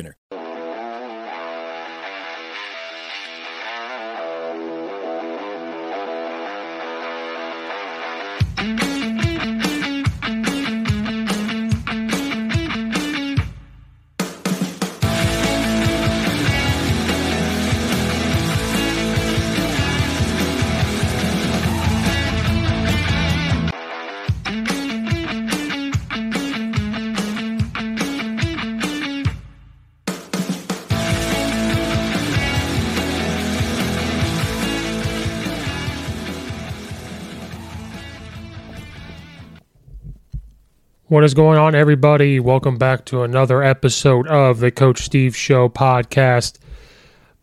winner. What is going on, everybody? Welcome back to another episode of the Coach Steve Show podcast.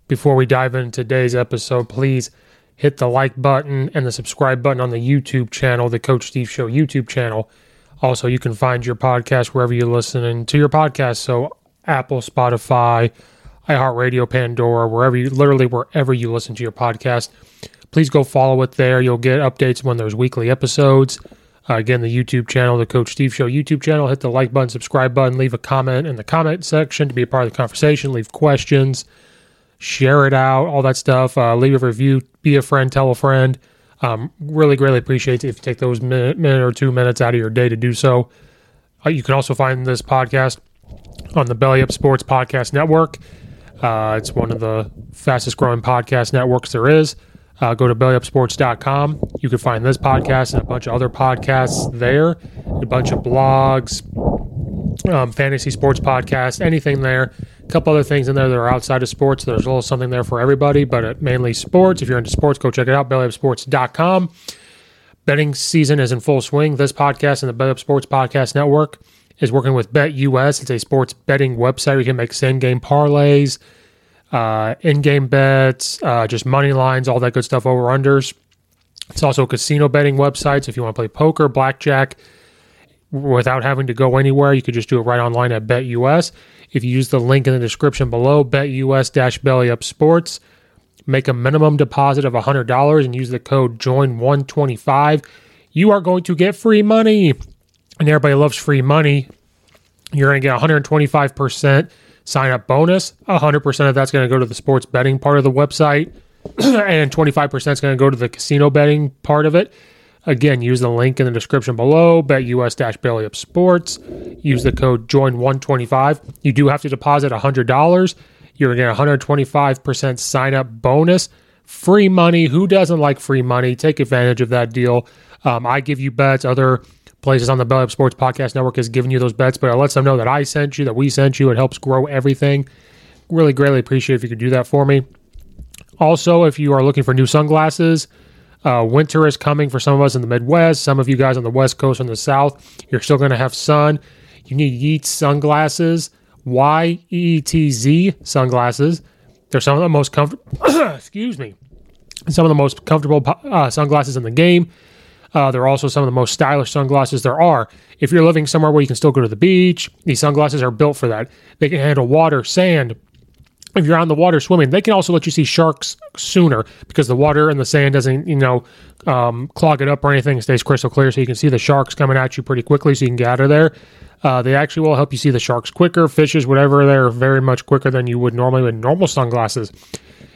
Before we dive into today's episode, please hit the like button and the subscribe button on the YouTube channel, the Coach Steve Show YouTube channel. Also, you can find your podcast wherever you're listening to your podcast. So, Apple, Spotify, iHeartRadio, Pandora, wherever you literally wherever you listen to your podcast. Please go follow it there. You'll get updates when there's weekly episodes. Uh, again, the YouTube channel, the Coach Steve Show YouTube channel. Hit the like button, subscribe button, leave a comment in the comment section to be a part of the conversation. Leave questions, share it out, all that stuff. Uh, leave a review, be a friend, tell a friend. Um, really, greatly appreciate it if you take those minute, minute or two minutes out of your day to do so. Uh, you can also find this podcast on the Belly Up Sports Podcast Network. Uh, it's one of the fastest growing podcast networks there is. Uh, go to bellyupsports.com. You can find this podcast and a bunch of other podcasts there, a bunch of blogs, um, fantasy sports podcasts, anything there. A couple other things in there that are outside of sports. There's a little something there for everybody, but uh, mainly sports. If you're into sports, go check it out, bellyupsports.com. Betting season is in full swing. This podcast and the Bet Up Sports Podcast Network is working with BetUS. It's a sports betting website you can make same game parlays uh, in-game bets, uh, just money lines, all that good stuff, over unders. It's also a casino betting website. So if you want to play poker, blackjack, without having to go anywhere, you could just do it right online at BetUS. If you use the link in the description below, BetUS Belly Up Sports, make a minimum deposit of $100 and use the code JOIN125. You are going to get free money. And everybody loves free money. You're going to get 125% sign up bonus. 100% of that's going to go to the sports betting part of the website, and 25% is going to go to the casino betting part of it. Again, use the link in the description below, bet US Belly Up Sports. Use the code JOIN125. You do have to deposit $100. You're going to get 125% sign up bonus. Free money. Who doesn't like free money? Take advantage of that deal. Um, I give you bets. Other places on the Belly Sports Podcast Network is giving you those bets, but it lets them know that I sent you, that we sent you. It helps grow everything. Really greatly appreciate if you could do that for me. Also, if you are looking for new sunglasses, uh, winter is coming for some of us in the Midwest. Some of you guys on the West Coast and the South, you're still going to have sun. You need Yeetz sunglasses, Y E T Z sunglasses. They're some of the most comfortable. excuse me. Some of the most comfortable uh, sunglasses in the game. Uh, they're also some of the most stylish sunglasses there are. If you're living somewhere where you can still go to the beach, these sunglasses are built for that. They can handle water, sand, if you're on the water swimming, they can also let you see sharks sooner because the water and the sand doesn't, you know, um, clog it up or anything. It stays crystal clear, so you can see the sharks coming at you pretty quickly, so you can get out of there. Uh, they actually will help you see the sharks quicker, fishes, whatever. They're very much quicker than you would normally with normal sunglasses.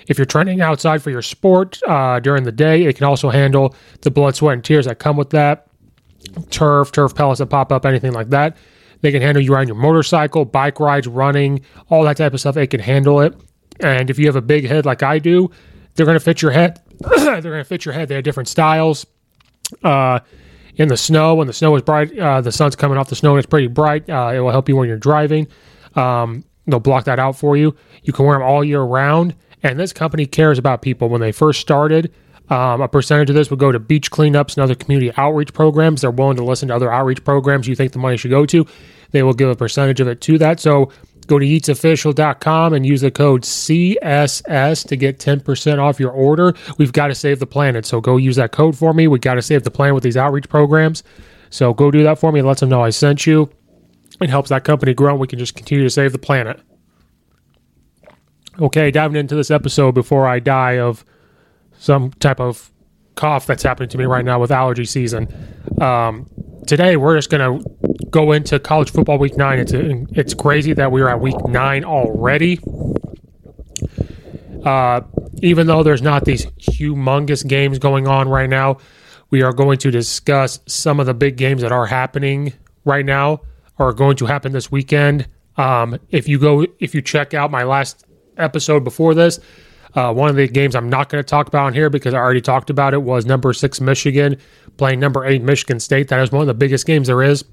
If you're training outside for your sport uh, during the day, it can also handle the blood, sweat, and tears that come with that. Turf, turf pellets that pop up, anything like that. They can handle you on your motorcycle, bike rides, running, all that type of stuff. They can handle it. And if you have a big head like I do, they're going to fit your head. they're going to fit your head. They have different styles. Uh, in the snow, when the snow is bright, uh, the sun's coming off the snow and it's pretty bright. Uh, it will help you when you're driving. Um, they'll block that out for you. You can wear them all year round. And this company cares about people. When they first started, um, a percentage of this would go to beach cleanups and other community outreach programs. They're willing to listen to other outreach programs you think the money should go to. They will give a percentage of it to that. So go to yeetzofficial.com and use the code CSS to get 10% off your order. We've got to save the planet. So go use that code for me. We've got to save the planet with these outreach programs. So go do that for me. And let them know I sent you. It helps that company grow and we can just continue to save the planet. Okay, diving into this episode before I die of some type of cough that's happening to me right now with allergy season. Um, today we're just going to go into college football week nine. It's it's crazy that we are at week nine already. Uh, even though there's not these humongous games going on right now, we are going to discuss some of the big games that are happening right now or going to happen this weekend. Um, if you go, if you check out my last episode before this, uh, one of the games I'm not going to talk about on here because I already talked about it was number six Michigan playing number eight Michigan State. That is one of the biggest games there is.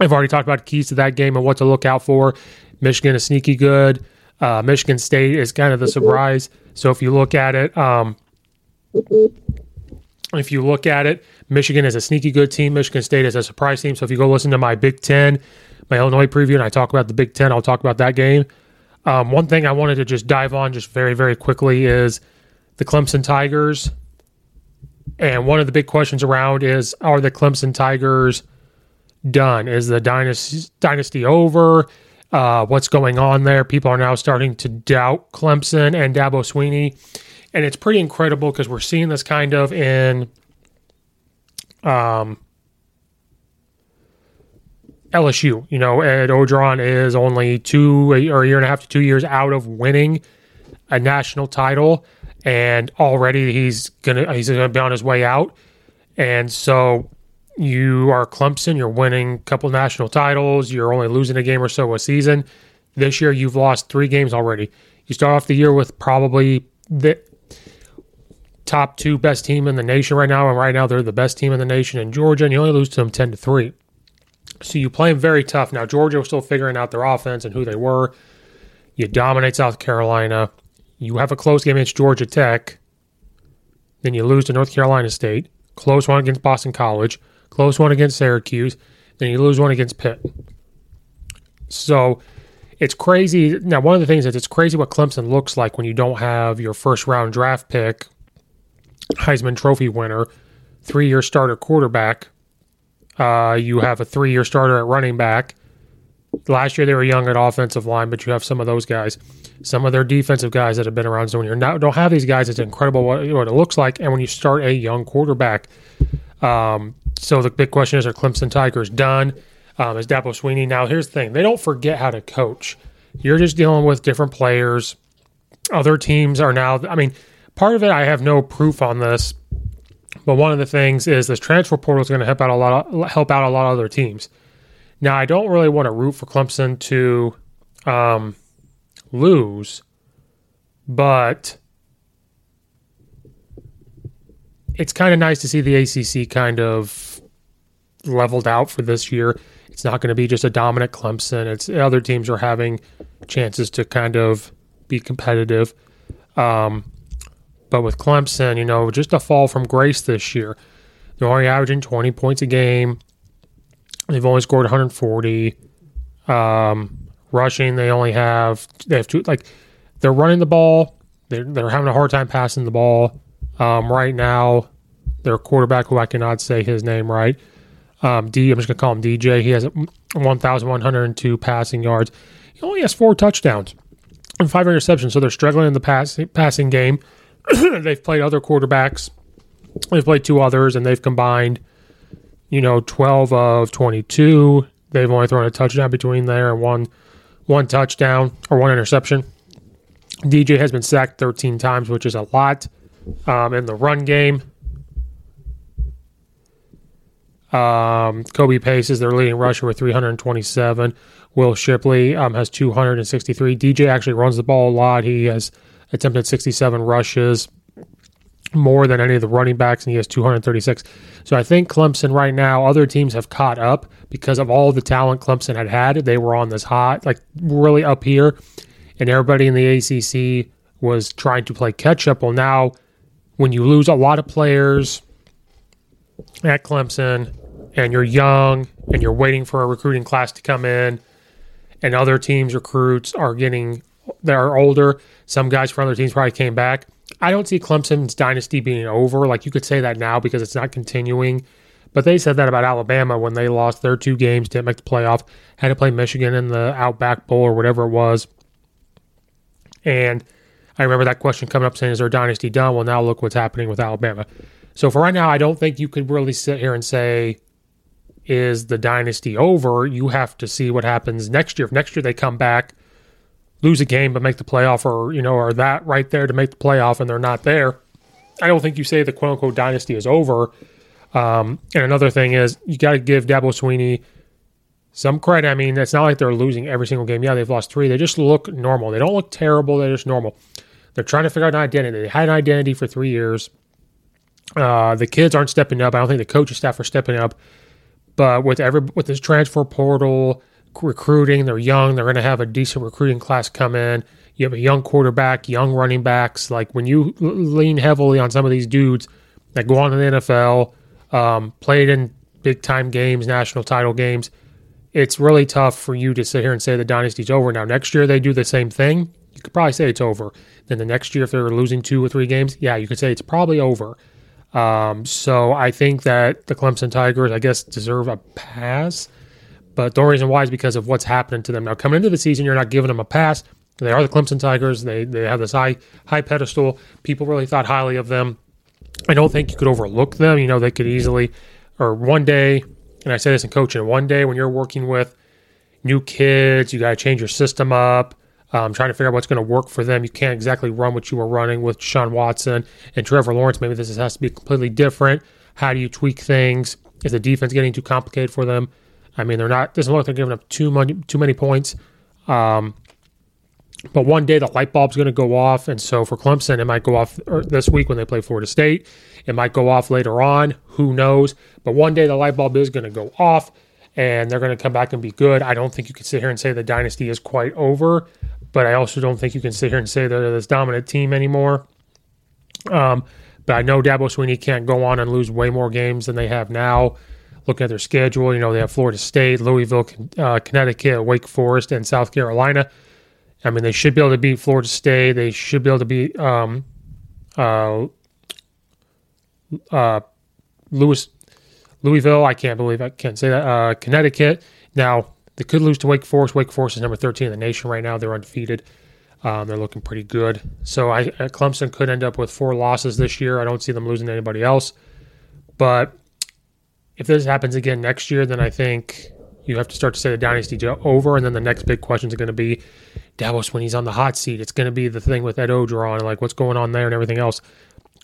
I've already talked about keys to that game and what to look out for. Michigan is sneaky good. Uh, Michigan State is kind of the surprise. So if you look at it, um, if you look at it, Michigan is a sneaky good team. Michigan State is a surprise team. So if you go listen to my Big Ten, my Illinois preview, and I talk about the Big Ten, I'll talk about that game. Um, one thing I wanted to just dive on just very, very quickly is the Clemson Tigers. And one of the big questions around is are the Clemson Tigers done? Is the dynasty, dynasty over? Uh, what's going on there? People are now starting to doubt Clemson and Dabo Swinney. And it's pretty incredible because we're seeing this kind of in um, LSU. You know, Ed Orgeron is only two or a year and a half to two years out of winning a national title, and already he's gonna he's gonna be on his way out. And so you are Clemson, you're winning a couple national titles, you're only losing a game or so a season. This year you've lost three games already. You start off the year with probably the top two best team in the nation right now, and right now they're the best team in the nation in Georgia, and you only lose to them ten to three. So you play them very tough. Now, Georgia was still figuring out their offense and who they were. You dominate South Carolina. You have a close game against Georgia Tech. Then you lose to North Carolina State. Close one against Boston College. Close one against Syracuse. Then you lose one against Pitt. So it's crazy. Now, one of the things is it's crazy what Clemson looks like when you don't have your first round draft pick, Heisman Trophy winner, three year starter quarterback uh, you have a three year starter at running back. Last year they were young at offensive line, but you have some of those guys. Some of their defensive guys that have been around. So when you don't have these guys, it's incredible what, what, it looks like. And when you start a young quarterback, um, so the big question is: Are Clemson Tigers done? Um, is Dabo Swinney now? Here's the thing: they don't forget how to coach. you're just dealing with different players. Other teams are now, I mean, part of it, I have no proof on this, but one of the things is this transfer portal is going to help out a lot, of, help out a lot of other teams. Now, I don't really want to root for Clemson to um, lose, but it's kind of nice to see the ACC kind of leveled out for this year. It's not going to be just a dominant Clemson. It's other teams are having chances to kind of be competitive. Um, but with Clemson, you know, just a fall from grace this year. They're only averaging 20 points a game. They've only scored 140. Um, rushing, they only have they have two like they're running the ball. They're they're having a hard time passing the ball. Um, right now, their quarterback, who I cannot say his name right, um, D. I'm just gonna call him DJ. He has 1,102 passing yards. He only has four touchdowns and five interceptions. So they're struggling in the pass, passing game. they've played other quarterbacks. They've played two others, and they've combined you know, 12 of 22. They've only thrown a touchdown between there and one one touchdown or one interception. DJ has been sacked 13 times, which is a lot um, in the run game. Um, Kobe Pace is their leading rusher with 327. Will Shipley um, has 263. DJ actually runs the ball a lot. He has attempted 67 rushes more than any of the running backs, and he has 236. So I think Clemson right now, other teams have caught up because of all the talent Clemson had had. They were on this hot, like really up here, and everybody in the ACC was trying to play catch up. Well, now when you lose a lot of players at Clemson, and you're young, and you're waiting for a recruiting class to come in, and other teams' recruits are getting they're older. Some guys from other teams probably came back I don't see Clemson's dynasty being over. Like you could say that now because it's not continuing. But they said that about Alabama when they lost their two games, didn't make the playoff, had to play Michigan in the Outback Bowl or whatever it was. And I remember that question coming up saying, Is their dynasty done? Well, now look what's happening with Alabama. So for right now, I don't think you could really sit here and say, Is the dynasty over? You have to see what happens next year. If next year they come back lose a game but make the playoff or you know are that right there to make the playoff and they're not there i don't think you say the quote unquote dynasty is over um, and another thing is you got to give Dabo Swinney some credit. I mean, it's not like they're losing every single game. Yeah, they've lost three. They just look normal. They don't look terrible. They're just normal. They're trying to figure out an identity. They had an identity for three years. Uh, the kids aren't stepping up. I don't think the coaching staff are stepping up. But with every with this transfer portal, recruiting. They're young. They're going to have a decent recruiting class come in. You have a young quarterback, young running backs. Like when you lean heavily on some of these dudes that go on to the NFL, um, played in big time games, national title games, it's really tough for you to sit here and say the dynasty's over. Now, next year they do the same thing. You could probably say it's over. Then the next year, if they're losing two or three games, yeah, you could say it's probably over. Um, so I think that the Clemson Tigers, I guess, deserve a pass. But the only reason why is because of what's happening to them. Now, coming into the season, you're not giving them a pass. They are the Clemson Tigers. They they have this high high pedestal. People really thought highly of them. I don't think you could overlook them. You know, they could easily, or one day, and I say this in coaching, one day when you're working with new kids, you got to change your system up. Um, trying to figure out what's going to work for them. You can't exactly run what you were running with Sean Watson and Trevor Lawrence. Maybe this has to be completely different. How do you tweak things? Is the defense getting too complicated for them? I mean, they're not doesn't look like they're giving up too many too many points. Um, but one day the light bulb's going to go off, and so for Clemson, it might go off this week when they play Florida State. It might go off later on. Who knows? But one day the light bulb is going to go off, and they're going to come back and be good. I don't think you can sit here and say the dynasty is quite over, but I also don't think you can sit here and say they're this dominant team anymore. Um, but I know Dabo Swinney can't go on and lose way more games than they have now looking at their schedule, you know, they have Florida State, Louisville, uh, Connecticut, Wake Forest, and South Carolina. I mean, they should be able to beat Florida State. They should be able to beat um, uh, uh, Louis, Louisville. I can't believe I can't say that. Uh, Connecticut. Now, they could lose to Wake Forest. Wake Forest is number 13 in the nation right now. They're undefeated. Um, they're looking pretty good. So I, Clemson could end up with four losses this year. I don't see them losing anybody else. But if this happens again next year, then I think you have to start to say the dynasty over, and then the next big question is going to be: Dabo Swinney's on the hot seat. It's going to be the thing with Ed Orgeron and like what's going on there and everything else.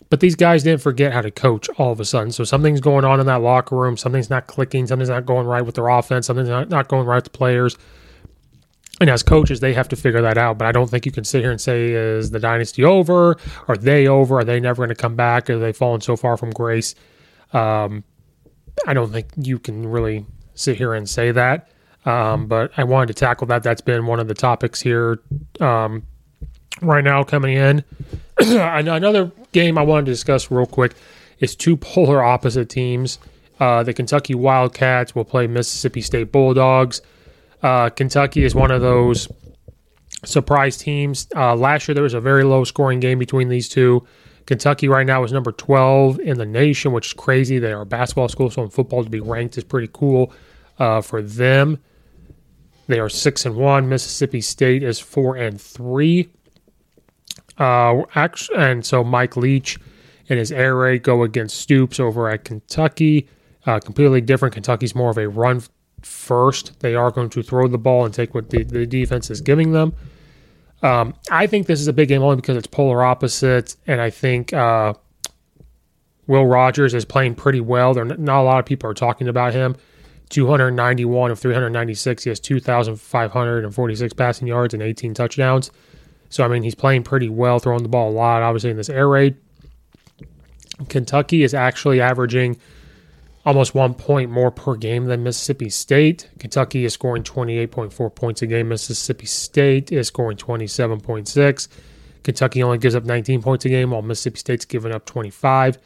But these guys didn't forget how to coach all of a sudden. So something's going on in that locker room. Something's not clicking. Something's not going right with their offense. Something's not, not going right with the players. And as coaches, they have to figure that out. But I don't think you can sit here and say, is the dynasty over? Are they over? Are they never going to come back? Are they fallen so far from grace? Um, I don't think you can really sit here and say that. Um, but I wanted to tackle that. That's been one of the topics here um, right now coming in. Another game I wanted to discuss real quick is two polar opposite teams. Uh, the Kentucky Wildcats will play Mississippi State Bulldogs. Uh, Kentucky is one of those surprise teams. Uh, last year, there was a very low scoring game between these two. Kentucky right now is number 12 in the nation, which is crazy. They are a basketball school, so in football to be ranked is pretty cool uh, for them. They are six and one. Mississippi State is four and three. Uh, actually, and so Mike Leach and his air raid go against Stoops over at Kentucky. Uh, completely different. Kentucky's more of a run first. They are going to throw the ball and take what the, the defense is giving them. Um, I think this is a big game only because it's polar opposites, and I think uh, Will Rogers is playing pretty well. There not a lot of people are talking about him. 291 of 396. He has 2,546 passing yards and 18 touchdowns. So, I mean, he's playing pretty well, throwing the ball a lot, obviously, in this air raid. Kentucky is actually averaging almost one point more per game than Mississippi State. Kentucky is scoring 28.4 points a game. Mississippi State is scoring 27.6. Kentucky only gives up 19 points a game, while Mississippi State's giving up 25.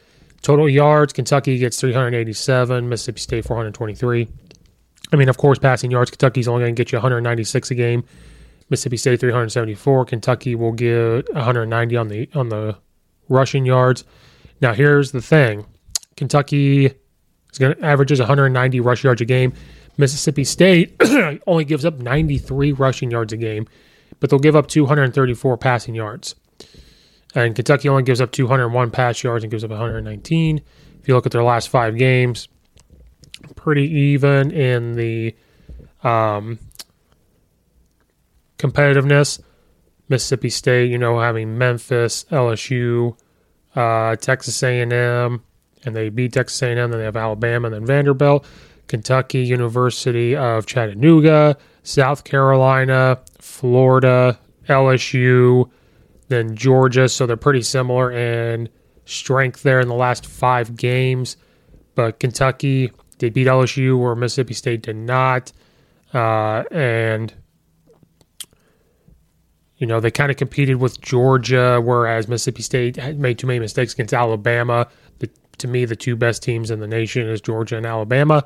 Total yards, Kentucky gets 387, Mississippi State 423. I mean, of course, passing yards, Kentucky's only going to get you 196 a game. Mississippi State 374. Kentucky will get 190 on the on the rushing yards. Now, here's the thing: Kentucky is going to averages 190 rush yards a game. Mississippi State only gives up 93 rushing yards a game, but they'll give up 234 passing yards. And Kentucky only gives up 201 pass yards and gives up 119. If you look at their last five games, pretty even in the um, competitiveness. Mississippi State, you know, having Memphis, LSU, uh, Texas A&M, and they beat Texas A&M. Then they have Alabama, and then Vanderbilt, Kentucky, University of Chattanooga, South Carolina, Florida, LSU, then Georgia, so they're pretty similar in strength there in the last five games. But Kentucky did beat LSU, where Mississippi State did not, uh, and you know they kind of competed with Georgia, whereas Mississippi State made too many mistakes against Alabama. To me, the two best teams in the nation is Georgia and Alabama.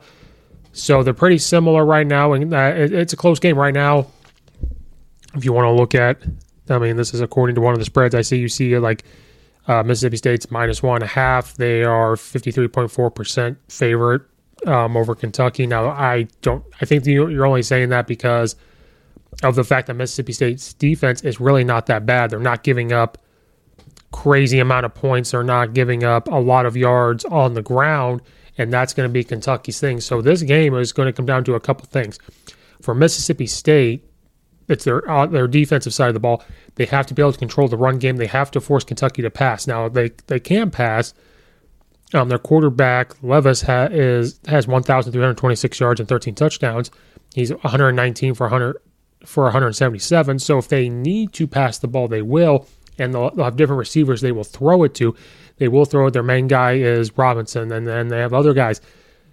So they're pretty similar right now, and uh, it's a close game right now. If you want to look at I mean, this is according to one of the spreads I see. You see like uh, Mississippi State's minus one and a half. They are 53.4% favorite um, over Kentucky. Now, I don't, I think you're only saying that because of the fact that Mississippi State's defense is really not that bad. They're not giving up crazy amount of points. They're not giving up a lot of yards on the ground. And that's going to be Kentucky's thing. So this game is going to come down to a couple things. For Mississippi State, it's their uh, their defensive side of the ball. They have to be able to control the run game. They have to force Kentucky to pass. Now they they can pass. Um, their quarterback Levis ha, is has 1,326 yards and 13 touchdowns. He's 119 for 100 for 177. So if they need to pass the ball, they will, and they'll, they'll have different receivers they will throw it to. They will throw it. Their main guy is Robinson, and then they have other guys.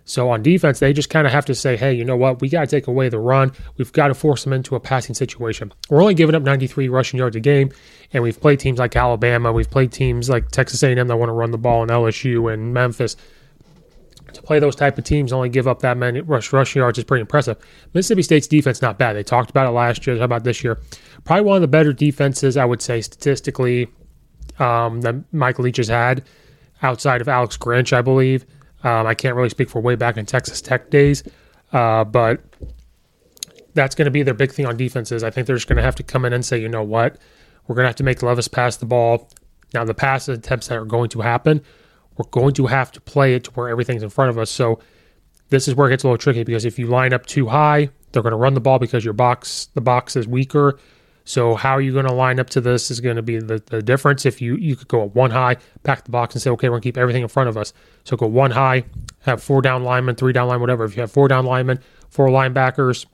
So on defense, they just kind of have to say, hey, you know what? We got to take away the run. We've got to force them into a passing situation. We're only giving up 93 rushing yards a game, and we've played teams like Alabama. We've played teams like Texas A&M that want to run the ball, and LSU and Memphis. To play those type of teams, only give up that many rush rushing yards is pretty impressive. Mississippi State's defense not bad. They talked about it last year. How about this year? Probably one of the better defenses I would say statistically um, that Mike Leach has had outside of Alex Grinch, I believe. Um, I can't really speak for way back in Texas Tech days, uh, but that's going to be their big thing on defenses. I think they're just going to have to come in and say, you know what, we're going to have to make Levis pass the ball. Now, the pass attempts that are going to happen, we're going to have to play it to where everything's in front of us. So this is where it gets a little tricky because if you line up too high, they're going to run the ball because your box, the box is weaker. So how are you going to line up to this is going to be the, the difference. If you you could go one high, pack the box, and say, okay, we're going to keep everything in front of us. So go one high, have four down linemen, three down line, whatever. If you have four down linemen, four linebackers,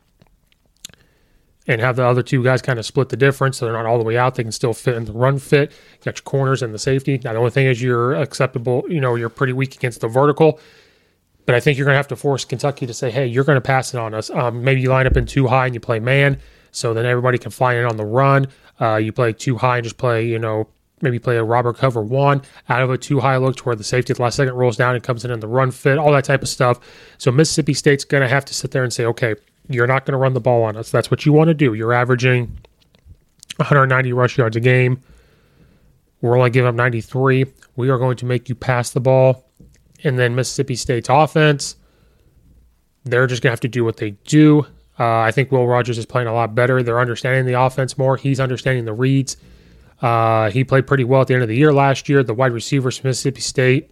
and have the other two guys kind of split the difference so they're not all the way out. They can still fit in the run fit. You got your corners and the safety. Now, the only thing is you're acceptable, you know, you're pretty weak against the vertical. But I think you're going to have to force Kentucky to say, hey, you're going to pass it on us. Um, maybe you line up in too high and you play man, so then everybody can fly in on the run. Uh, you play too high and just play, you know, maybe play a robber cover one out of a too high look to where the safety at the last second rolls down and comes in in the run fit, all that type of stuff. So Mississippi State's going to have to sit there and say, okay, you're not going to run the ball on us. That's what you want to do. You're averaging 190 rush yards a game. We're only giving up 93. We are going to make you pass the ball. And then Mississippi State's offense, they're just going to have to do what they do. Uh, I think Will Rogers is playing a lot better. They're understanding the offense more. He's understanding the reads. Uh, he played pretty well at the end of the year last year. The wide receivers from Mississippi State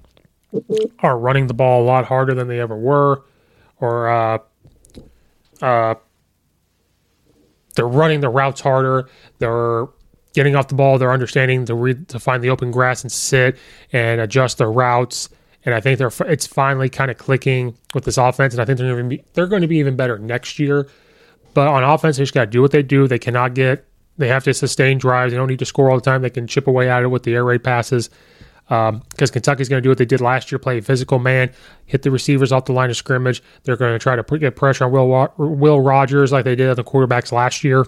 are running the ball a lot harder than they ever were, or uh, uh, they're running the routes harder. They're getting off the ball. They're understanding to to find the open grass and sit and adjust their routes. And I think they're it's finally kind of clicking with this offense. And I think they're going to be they're going to be even better next year. But on offense, they just got to do what they do. They cannot get they have to sustain drives. They don't need to score all the time. They can chip away at it with the air raid passes because um, Kentucky's going to do what they did last year: play physical man, hit the receivers off the line of scrimmage. They're going to try to put, get pressure on Will Will Rogers like they did on the quarterbacks last year.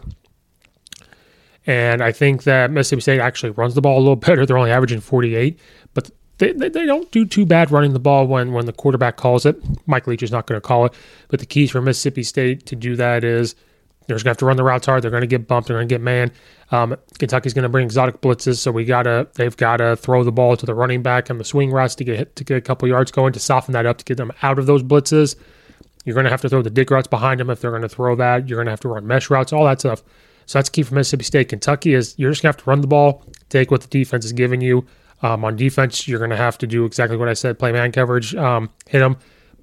And I think that Mississippi State actually runs the ball a little better. They're only averaging 48, but they, they, they, don't do too bad running the ball when, when the quarterback calls it. Mike Leach is not going to call it. But the keys for Mississippi State to do that is they're just going to have to run the routes hard. They're going to get bumped. They're going to get man. Um, Kentucky's going to bring exotic blitzes, so we gotta they've got to throw the ball to the running back and the swing routes to get to get a couple yards going to soften that up to get them out of those blitzes. You're going to have to throw the dig routes behind them if they're going to throw that. You're going to have to run mesh routes, all that stuff. So that's key for Mississippi State. Kentucky is you're just going to have to run the ball, take what the defense is giving you. Um, on defense, you're going to have to do exactly what I said: play man coverage, um, hit them.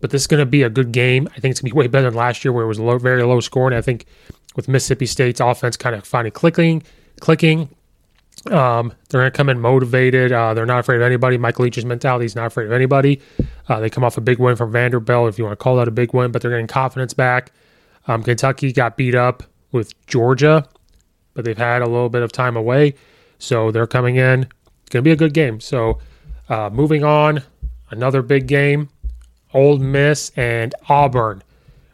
But this is going to be a good game. I think it's going to be way better than last year, where it was low, very low scoring. I think with Mississippi State's offense kind of finally clicking, clicking. Um, they're going to come in motivated. Uh, they're not afraid of anybody. Mike Leach's mentality is not afraid of anybody. Uh, they come off a big win from Vanderbilt, if you want to call that a big win, but they're getting confidence back. Um, Kentucky got beat up with Georgia, but they've had a little bit of time away, so they're coming in. It's going to be a good game. So, uh, moving on, another big game: Ole Miss and Auburn.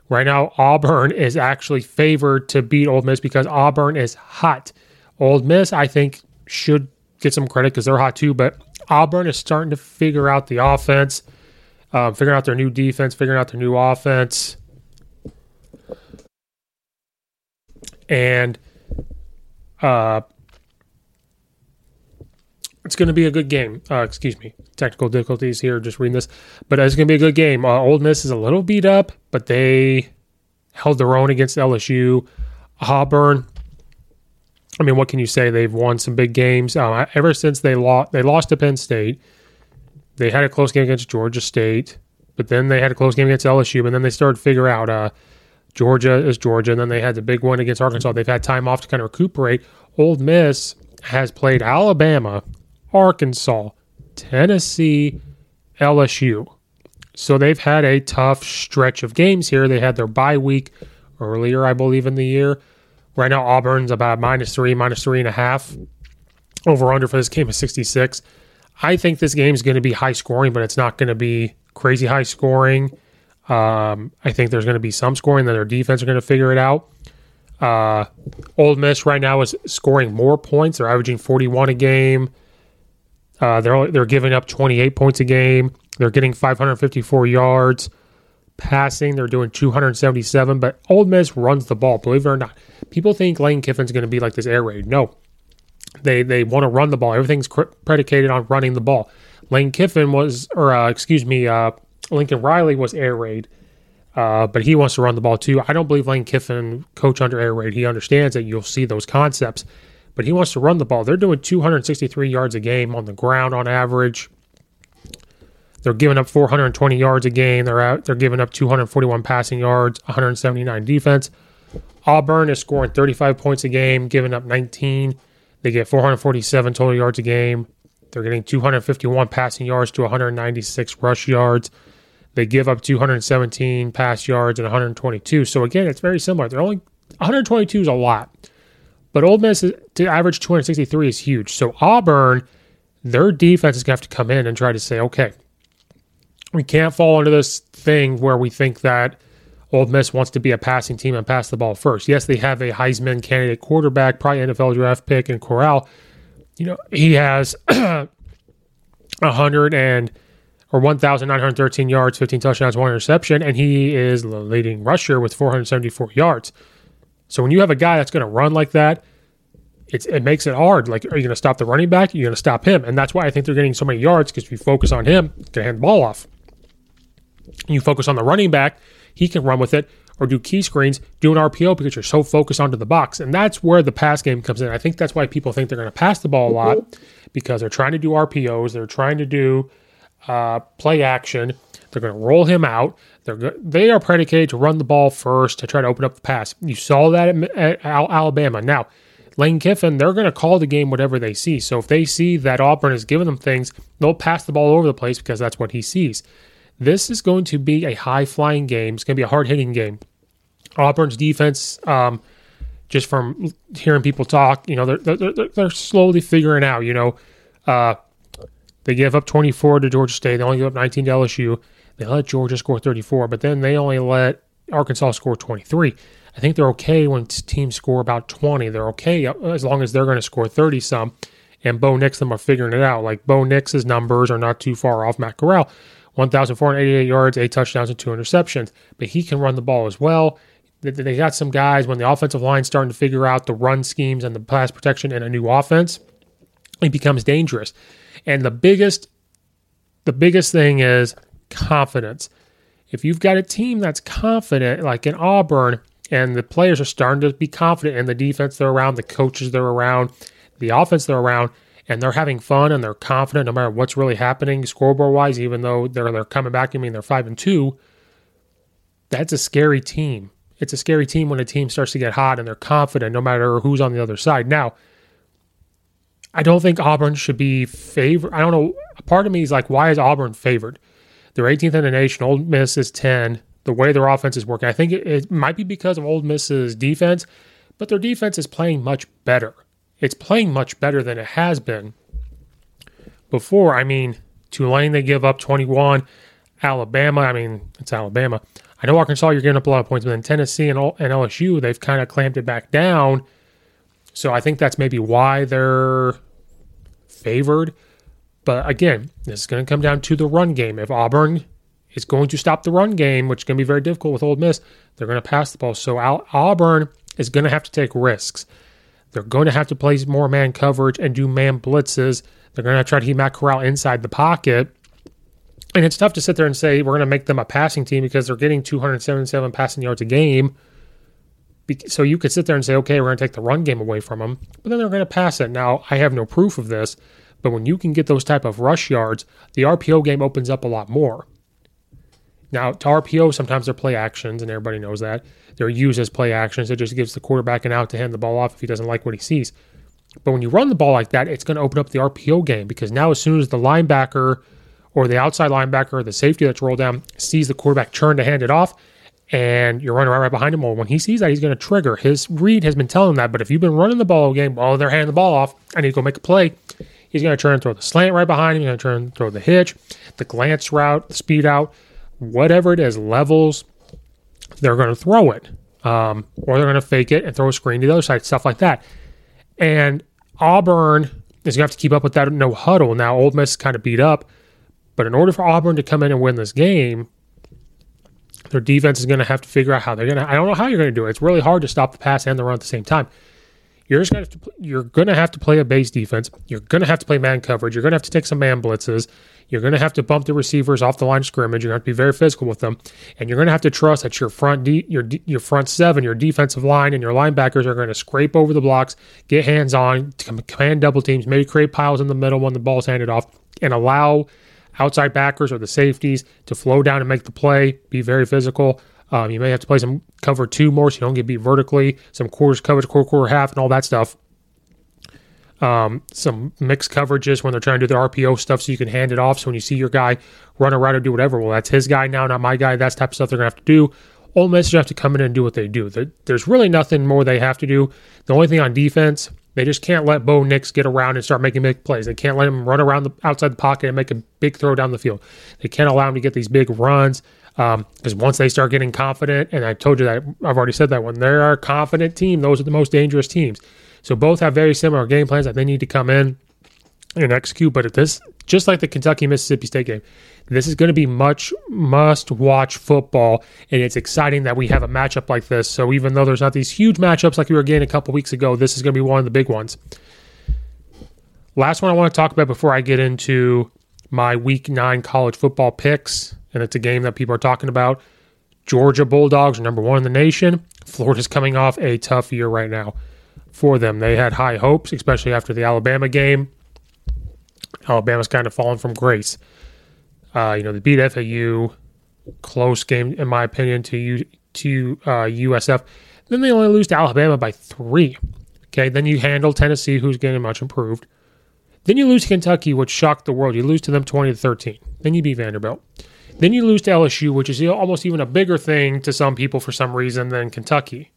Right now, Auburn is actually favored to beat Ole Miss because Auburn is hot. Ole Miss, I think, should get some credit because they're hot too, but Auburn is starting to figure out the offense, um, figuring out their new defense, figuring out their new offense. And uh, it's going to be a good game. Uh, excuse me, technical difficulties here, just reading this, but it's going to be a good game. Uh, Ole Miss is a little beat up, but they held their own against LSU. Auburn, I mean, what can you say? They've won some big games uh, ever since they lost. They lost to Penn State. They had a close game against Georgia State, but then they had a close game against LSU, and then they started to figure out uh, Georgia is Georgia, and then they had the big one against Arkansas. They've had time off to kind of recuperate. Ole Miss has played Alabama, Arkansas, Tennessee, LSU. So they've had a tough stretch of games here. They had their bye week earlier, I believe, in the year. Right now, Auburn's about minus three, minus three and a half. Over under for this game is 66. I think this game is going to be high scoring, but it's not going to be crazy high scoring. Um, I think there's going to be some scoring that their defense are going to figure it out. Uh, Ole Miss right now is scoring more points. They're averaging 41 a game. Uh, they're they're giving up 28 points a game. They're getting 554 yards passing. They're doing 277, but Ole Miss runs the ball. Believe it or not, people think Lane Kiffin's going to be like this air raid. No, they they want to run the ball. Everything's predicated on running the ball. Lane Kiffin was, or uh, excuse me, uh, Lincoln Riley was air raid, uh, but he wants to run the ball too. I don't believe Lane Kiffin coach under air raid. He understands that you'll see those concepts but he wants to run the ball. They're doing 263 yards a game on the ground on average. They're giving up 420 yards a game. They're out. They're giving up 241 passing yards, 179 defense. Auburn is scoring 35 points a game, giving up 19. They get 447 total yards a game. They're getting 251 passing yards to 196 rush yards. They give up 217 pass yards and 122. So again, it's very similar. They're only 122 is a lot, but Ole Miss is, to average 263 is huge. So Auburn, their defense is going to have to come in and try to say, okay, we can't fall into this thing where we think that Ole Miss wants to be a passing team and pass the ball first. Yes, they have a Heisman candidate quarterback, probably NFL draft pick in Corral. You know, he has 100 and or 1,913 yards, 15 touchdowns, one interception, and he is the leading rusher with 474 yards. So when you have a guy that's going to run like that, it's, it makes it hard. Like, are you going to stop the running back? You're going to stop him, and that's why I think they're getting so many yards because if you focus on him, to hand the ball off. You focus on the running back, he can run with it or do key screens, do an RPO because you're so focused onto the box. And that's where the pass game comes in. I think that's why people think they're going to pass the ball a lot because they're trying to do RPOs, they're trying to do uh, play action. They're going to roll him out. They're they are predicated to run the ball first to try to open up the pass. You saw that at, at Alabama. Now, Lane Kiffin, they're going to call the game whatever they see. So if they see that Auburn is giving them things, they'll pass the ball over the place because that's what he sees. This is going to be a high flying game. It's going to be a hard hitting game. Auburn's defense, um, just from hearing people talk, you know, they're, they're, they're slowly figuring out, you know, uh, they give up 24 to Georgia State. They only give up 19 to LSU. They let Georgia score 34, but then they only let Arkansas score 23. I think they're okay when teams score about 20. They're okay uh, as long as they're going to score 30 some. And Bo Nix them are figuring it out. Like Bo Nix's numbers are not too far off Matt Corral. 1,488 yards, eight touchdowns, and two interceptions. But he can run the ball as well. They got some guys when the offensive line starting to figure out the run schemes and the pass protection in a new offense. It becomes dangerous. And the biggest, the biggest thing is confidence. If you've got a team that's confident, like in Auburn, and the players are starting to be confident in the defense they're around, the coaches they're around, the offense they're around, and they're having fun and they're confident no matter what's really happening scoreboard wise, even though they're they're coming back. I mean, they're five and two. That's a scary team. It's a scary team when a team starts to get hot and they're confident no matter who's on the other side. Now, I don't think Auburn should be favored. I don't know. Part of me is like, why is Auburn favored? They're 18th in the nation. Ole Miss is 10. The way their offense is working, I think it, it might be because of Ole Miss's defense, but their defense is playing much better. It's playing much better than it has been before. I mean, Tulane they give up 21. Alabama, I mean, it's Alabama. I know Arkansas, you're giving up a lot of points, but in Tennessee and, and LSU, they've kind of clamped it back down. So I think that's maybe why they're favored. But again, this is going to come down to the run game. If Auburn is going to stop the run game, which is going to be very difficult with Ole Miss, they're going to pass the ball. So Auburn is going to have to take risks. They're going to have to play more man coverage and do man blitzes. They're going to try to keep Matt Corral inside the pocket. And it's tough to sit there and say we're going to make them a passing team because they're getting 277 passing yards a game. So you could sit there and say, okay, we're going to take the run game away from them, but then they're going to pass it. Now, I have no proof of this, but when you can get those type of rush yards, the RPO game opens up a lot more. Now, to RPO, sometimes they're play actions, and everybody knows that. They're used as play actions. It just gives the quarterback an out to hand the ball off if he doesn't like what he sees. But when you run the ball like that, it's going to open up the RPO game because now, as soon as the linebacker or the outside linebacker or the safety that's rolled down sees the quarterback turn to hand it off, and you're running right, behind him, well, when he sees that, he's going to trigger. His read has been telling him that. But if you've been running the ball game, oh, they're handing the ball off, I need to go make a play. He's going to turn and throw the slant right behind him. He's going to turn and throw the hitch, the glance route, the speed out, whatever it is, levels. They're going to throw it, um, or they're going to fake it and throw a screen to the other side, stuff like that. And Auburn is going to have to keep up with that no huddle. Now, Ole Miss kind of beat up, but in order for Auburn to come in and win this game, their defense is going to have to figure out how they're going to. I don't know how you're going to do it. It's really hard to stop the pass and the run at the same time. You're just going to, to you're going to have to play a base defense. You're going to have to play man coverage. You're going to have to take some man blitzes. You're going to have to bump the receivers off the line of scrimmage. You're to have to be very physical with them, and you're going to have to trust that your front de- your your front seven, your defensive line, and your linebackers are going to scrape over the blocks, get hands on, command double teams, maybe create piles in the middle when the ball's handed off, and allow outside backers or the safeties to flow down and make the play, be very physical. Um, you may have to play some cover two more so you don't get beat vertically, some quarters coverage, quarter, quarter, half, and all that stuff. Um, some mixed coverages when they're trying to do the RPO stuff so you can hand it off. So when you see your guy run around or do whatever, well, that's his guy now, not my guy. That's type of stuff they're going to have to do. Ole Miss have to come in and do what they do. There's really nothing more they have to do. The only thing on defense, they just can't let Bo Nix get around and start making big plays. They can't let him run around the outside the pocket and make a big throw down the field. They can't allow him to get these big runs because um, once they start getting confident, and I told you that I've already said that when they're a confident team, those are the most dangerous teams. So both have very similar game plans that they need to come in and execute. But at this, just like the Kentucky Mississippi State game, this is going to be much must watch football, and it's exciting that we have a matchup like this. So even though there's not these huge matchups like we were getting a couple weeks ago, this is going to be one of the big ones. Last one I want to talk about before I get into my Week Nine college football picks, and it's a game that people are talking about. Georgia Bulldogs are number one in the nation. Florida's coming off a tough year right now for them. They had high hopes, especially after the Alabama game. Alabama's kind of fallen from grace. Uh, you know, they beat FAU, close game in my opinion to U, to uh, USF. Then they only lose to Alabama by three. Okay, then you handle Tennessee, who's getting much improved. Then you lose to Kentucky, which shocked the world. You lose to them twenty to thirteen. Then you beat Vanderbilt. Then you lose to LSU, which is almost even a bigger thing to some people for some reason than Kentucky.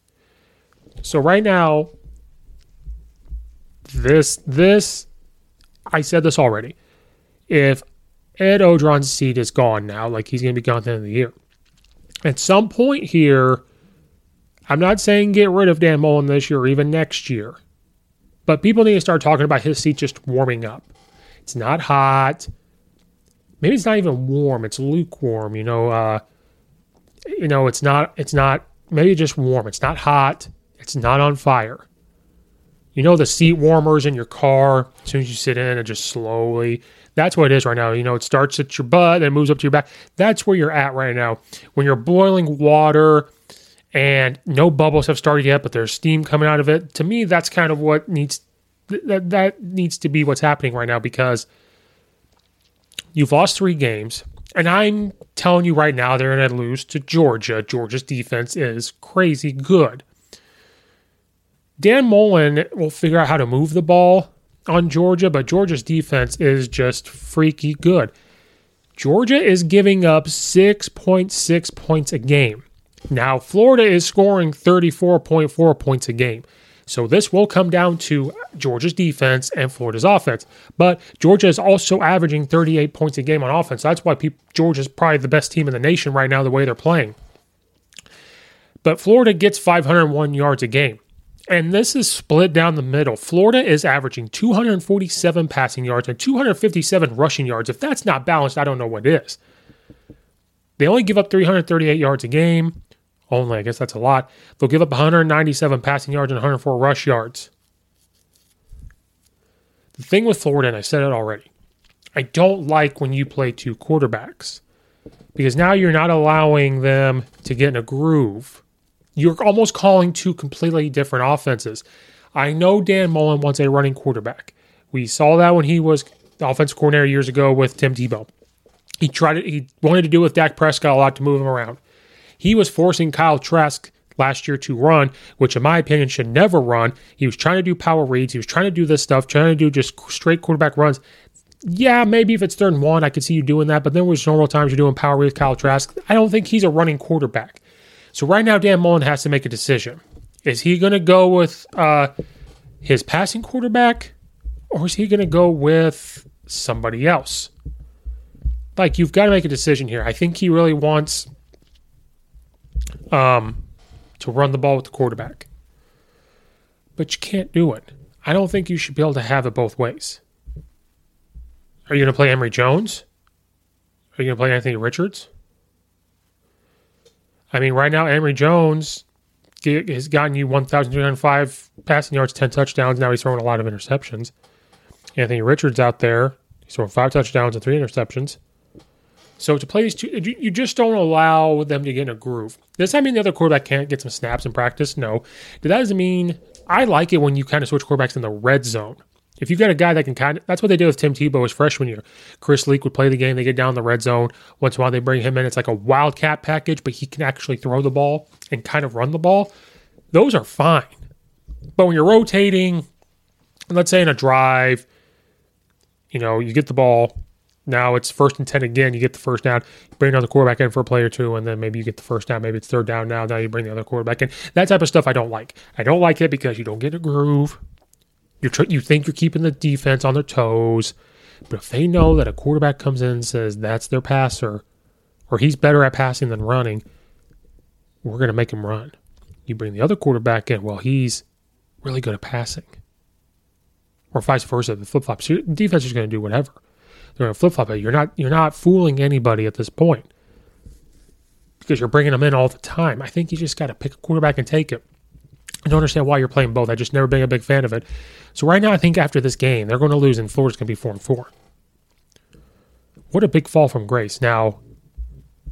So right now, this this I said this already. If Ed Orgeron's seat is gone now, like he's going to be gone at the end of the year. At some point here, I'm not saying get rid of Dan Mullen this year or even next year, but people need to start talking about his seat just warming up. It's not hot. Maybe it's not even warm. It's lukewarm. You know, uh, you know, it's not. It's not. Maybe just warm. It's not hot. It's not on fire. You know the seat warmers in your car as soon as you sit in it just slowly. That's what it is right now. You know, it starts at your butt and moves up to your back. That's where you're at right now. When you're boiling water and no bubbles have started yet, but there's steam coming out of it. To me, that's kind of what needs that that needs to be what's happening right now because you've lost three games. And I'm telling you right now, they're going to lose to Georgia. Georgia's defense is crazy good. Dan Mullen will figure out how to move the ball on Georgia, but Georgia's defense is just freaky good. Georgia is giving up 6.6 points a game. Now, Florida is scoring 34.4 points a game. So this will come down to Georgia's defense and Florida's offense. But Georgia is also averaging 38 points a game on offense. That's why people, Georgia's probably the best team in the nation right now, the way they're playing. But Florida gets 501 yards a game. And this is split down the middle. Florida is averaging 247 passing yards and 257 rushing yards. If that's not balanced, I don't know what is. They only give up 338 yards a game. Only, I guess that's a lot. They'll give up 197 passing yards and 104 rush yards. The thing with Florida, and I said it already, I don't like when you play two quarterbacks because now you're not allowing them to get in a groove you're almost calling two completely different offenses. I know Dan Mullen wants a running quarterback. We saw that when he was the offensive coordinator years ago with Tim Tebow. He tried it, he wanted to do it with Dak Prescott a lot to move him around. He was forcing Kyle Trask last year to run, which in my opinion should never run. He was trying to do power reads. He was trying to do this stuff, trying to do just straight quarterback runs. Yeah, maybe if it's third and one, I could see you doing that. But then there's normal times you're doing power reads, Kyle Trask. I don't think he's a running quarterback. So right now, Dan Mullen has to make a decision. Is he going to go with uh, his passing quarterback, or is he going to go with somebody else? Like you've got to make a decision here. I think he really wants um, to run the ball with the quarterback, but you can't do it. I don't think you should be able to have it both ways. Are you going to play Emory Jones? Are you going to play Anthony Richards? I mean, right now, Emory Jones has gotten you 1,305 passing yards, 10 touchdowns. Now he's throwing a lot of interceptions. Anthony Richards out there, he's throwing five touchdowns and three interceptions. So to play these two, you just don't allow them to get in a groove. Does that mean the other quarterback can't get some snaps in practice? No. But that mean I like it when you kind of switch quarterbacks in the red zone. If you've got a guy that can kind of, that's what they did with Tim Tebow his freshman year. Chris Leak would play the game, they get down the red zone. Once in a while, they bring him in. It's like a wildcat package, but he can actually throw the ball and kind of run the ball. Those are fine. But when you're rotating, let's say in a drive, you know, you get the ball. Now it's first and 10 again. You get the first down. Bring another quarterback in for a play or two, and then maybe you get the first down. Maybe it's third down now. Now you bring the other quarterback in. That type of stuff I don't like. I don't like it because you don't get a groove. You're tr- you think you're keeping the defense on their toes, but if they know that a quarterback comes in and says that's their passer, or he's better at passing than running, we're going to make him run. You bring the other quarterback in, well, he's really good at passing, or vice versa. The flip flops. The defense is going to do whatever. They're going to flip flop it. You're not you're not fooling anybody at this point because you're bringing them in all the time. I think you just got to pick a quarterback and take it. I don't understand why you're playing both. I just never been a big fan of it. So right now, I think after this game, they're going to lose, and Florida's going to be four and four. What a big fall from grace. Now,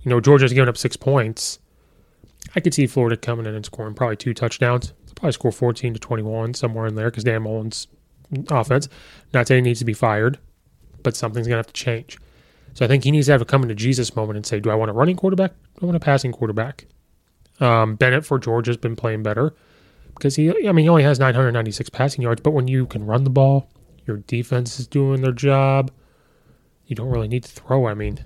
you know Georgia's given up six points. I could see Florida coming in and scoring probably two touchdowns. They'll probably score 14 to 21 somewhere in there because Dan Mullen's offense. Not saying he needs to be fired, but something's going to have to change. So I think he needs to have a coming to Jesus moment and say, do I want a running quarterback? Do I want a passing quarterback? Um, Bennett for Georgia's been playing better because he, I mean, he only has 996 passing yards, but when you can run the ball, your defense is doing their job. You don't really need to throw. I mean,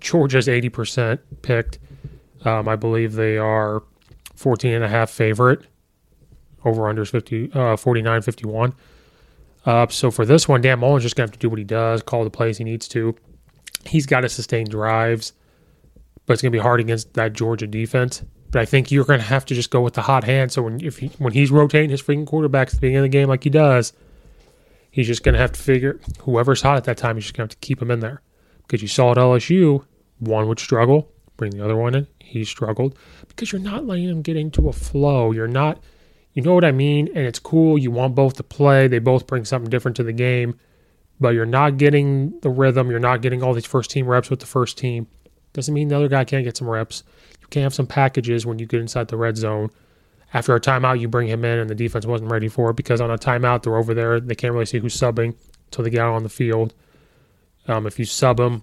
Georgia's 80% picked. Um, I believe they are 14 and a half favorite. Over under 50, uh, 49 51. So for this one, Dan Mullen's just to have to do what he does, call the plays he needs to. He's got to sustain drives, but it's to be hard against that Georgia defense. But I think you're to have to just go with the hot hand. So when if he, when he's rotating his freaking quarterbacks at the beginning of the game like he does, he's just to have to figure whoever's hot at that time. He's just to have to keep him in there because you saw at LSU, one would struggle, bring the other one in. He struggled because you're not letting him get into a flow. You're not, you know what I mean? And it's cool. You want both to play. They both bring something different to the game, but you're not getting the rhythm. You're not getting all these first team reps with the first team. Doesn't mean the other guy can't get some reps. You can have some packages when you get inside the red zone. After a timeout, you bring him in, and the defense wasn't ready for it because on a timeout, they're over there. They can't really see who's subbing until they get out on the field. Um, if you sub him,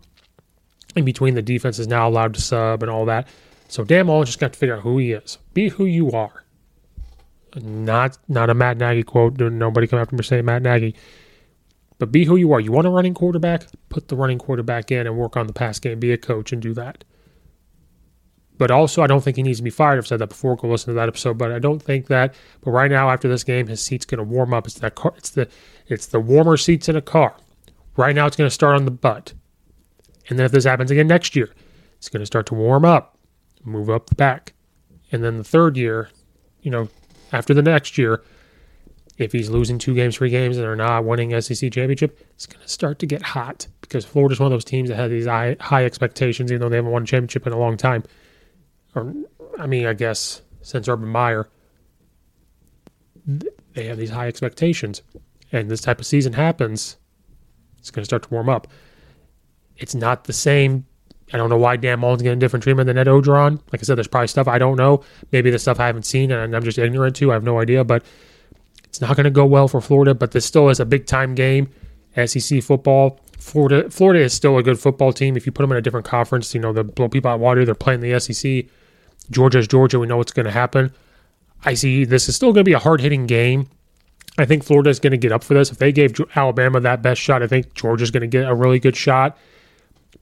in between the defense is now allowed to sub and all that. So Dan Mullen just got to figure out who he is. Be who you are. Not not a Matt Nagy quote. Nobody come after me saying Matt Nagy. But be who you are. You want a running quarterback? Put the running quarterback in and work on the pass game. Be a coach and do that. But also, I don't think he needs to be fired. I've said that before. Go listen to that episode. But I don't think that. But right now, after this game, his seat's going to warm up. It's that car. It's the it's the warmer seats in a car. Right now, it's going to start on the butt. And then if this happens again next year, it's going to start to warm up, move up the back. And then the third year, you know, after the next year, if he's losing two games, three games, and they're not winning SEC championship, it's going to start to get hot because Florida's one of those teams that had these high, high expectations, even though they haven't won a championship in a long time. Or, I mean, I guess since Urban Meyer, they have these high expectations. And this type of season happens, it's going to start to warm up. It's not the same. I don't know why Dan Mullen's getting a different treatment than Ed Orgeron. Like I said, there's probably stuff I don't know. Maybe the stuff I haven't seen and I'm just ignorant to. I have no idea, but it's not going to go well for Florida. But this still is a big time game. SEC football. Florida, Florida is still a good football team. If you put them in a different conference, you know they blow people out of water. They're playing the SEC. Georgia's Georgia. We know what's going to happen. I see this is still going to be a hard hitting game. I think Florida is going to get up for this. If they gave Alabama that best shot, I think Georgia's going to get a really good shot.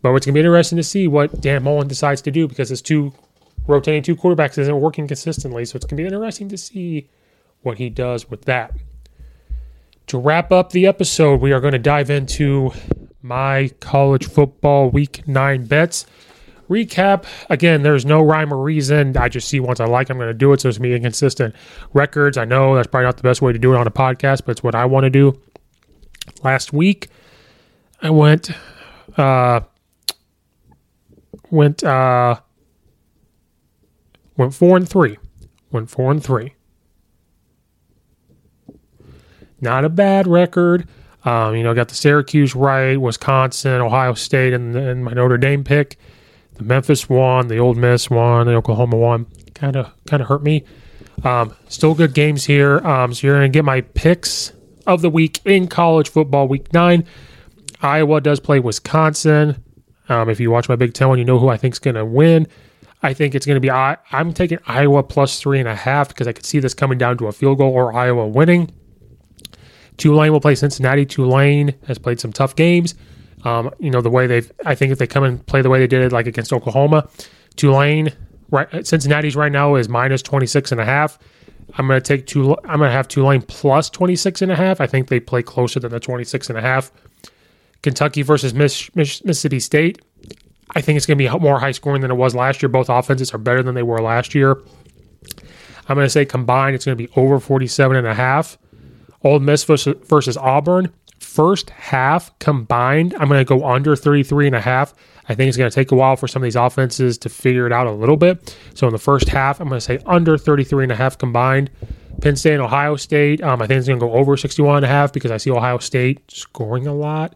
But it's going to be interesting to see what Dan Mullen decides to do because his two rotating two quarterbacks isn't working consistently. So it's going to be interesting to see what he does with that. To wrap up the episode, we are going to dive into my college football week nine bets. Recap again, there's no rhyme or reason. I just see once I like, I'm going to do it. So it's me inconsistent records. I know that's probably not the best way to do it on a podcast, but it's what I want to do. Last week, I went uh, went uh went four and three. Went four and three. Not a bad record. Um, you know, got the Syracuse right, Wisconsin, Ohio State, and, and my Notre Dame pick. The Memphis one, the Ole Miss one, the Oklahoma one. Kind of, kind of hurt me. Um, still good games here. Um, so you're gonna get my picks of the week in college football, week nine. Iowa does play Wisconsin. Um, if you watch my Big Ten one, you know who I think is going to win. I think it's going to be, I, I'm taking Iowa plus three and a half because I could see this coming down to a field goal or Iowa winning. Tulane will play Cincinnati. Tulane has played some tough games. Um, you know, the way they've, I think if they come and play the way they did it, like against Oklahoma, Tulane, right, Cincinnati's right now is minus 26 and a half. I'm going to take two, I'm going to have Tulane plus 26 and a half. I think they play closer than the 26 and a half. Kentucky versus Miss, Miss, Mississippi State. I think it's going to be more high scoring than it was last year. Both offenses are better than they were last year. I'm going to say combined, it's going to be over 47 and a half. Ole Miss versus, versus Auburn. First half combined, I'm going to go under 33 and a half. I think it's going to take a while for some of these offenses to figure it out a little bit. So in the first half, I'm going to say under 33 and a half combined. Penn State and Ohio State, um, I think it's going to go over 61 and a half because I see Ohio State scoring a lot.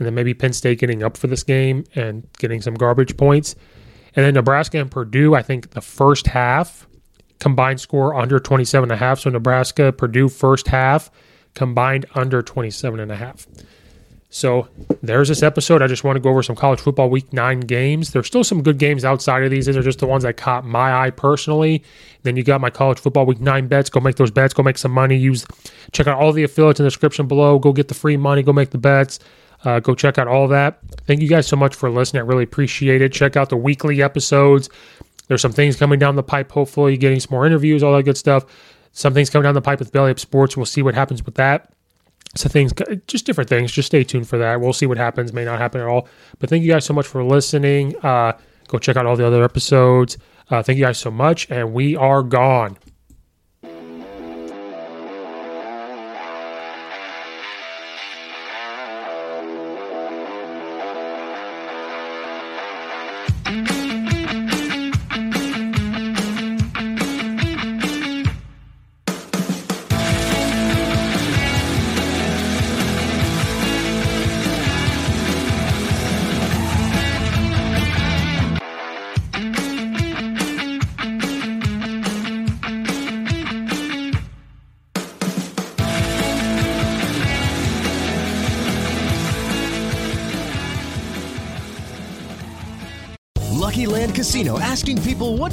And then maybe Penn State getting up for this game and getting some garbage points. And then Nebraska and Purdue, I think the first half combined score under 27 and a half. So Nebraska, Purdue first half combined under 27 and a half. So there's this episode. I just want to go over some college football week nine games. There's still some good games outside of these. These are just the ones that caught my eye personally. Then you got my college football week nine bets. Go make those bets. Go make some money. Use check out all the affiliates in the description below. Go get the free money. Go make the bets. Uh, go check out all that. Thank you guys so much for listening. I really appreciate it. Check out the weekly episodes. There's some things coming down the pipe. Hopefully, getting some more interviews, all that good stuff. Some things coming down the pipe with Belly Up Sports. We'll see what happens with that. So things, just different things. Just stay tuned for that. We'll see what happens. May not happen at all. But thank you guys so much for listening. Uh, go check out all the other episodes. Uh, thank you guys so much, and we are gone.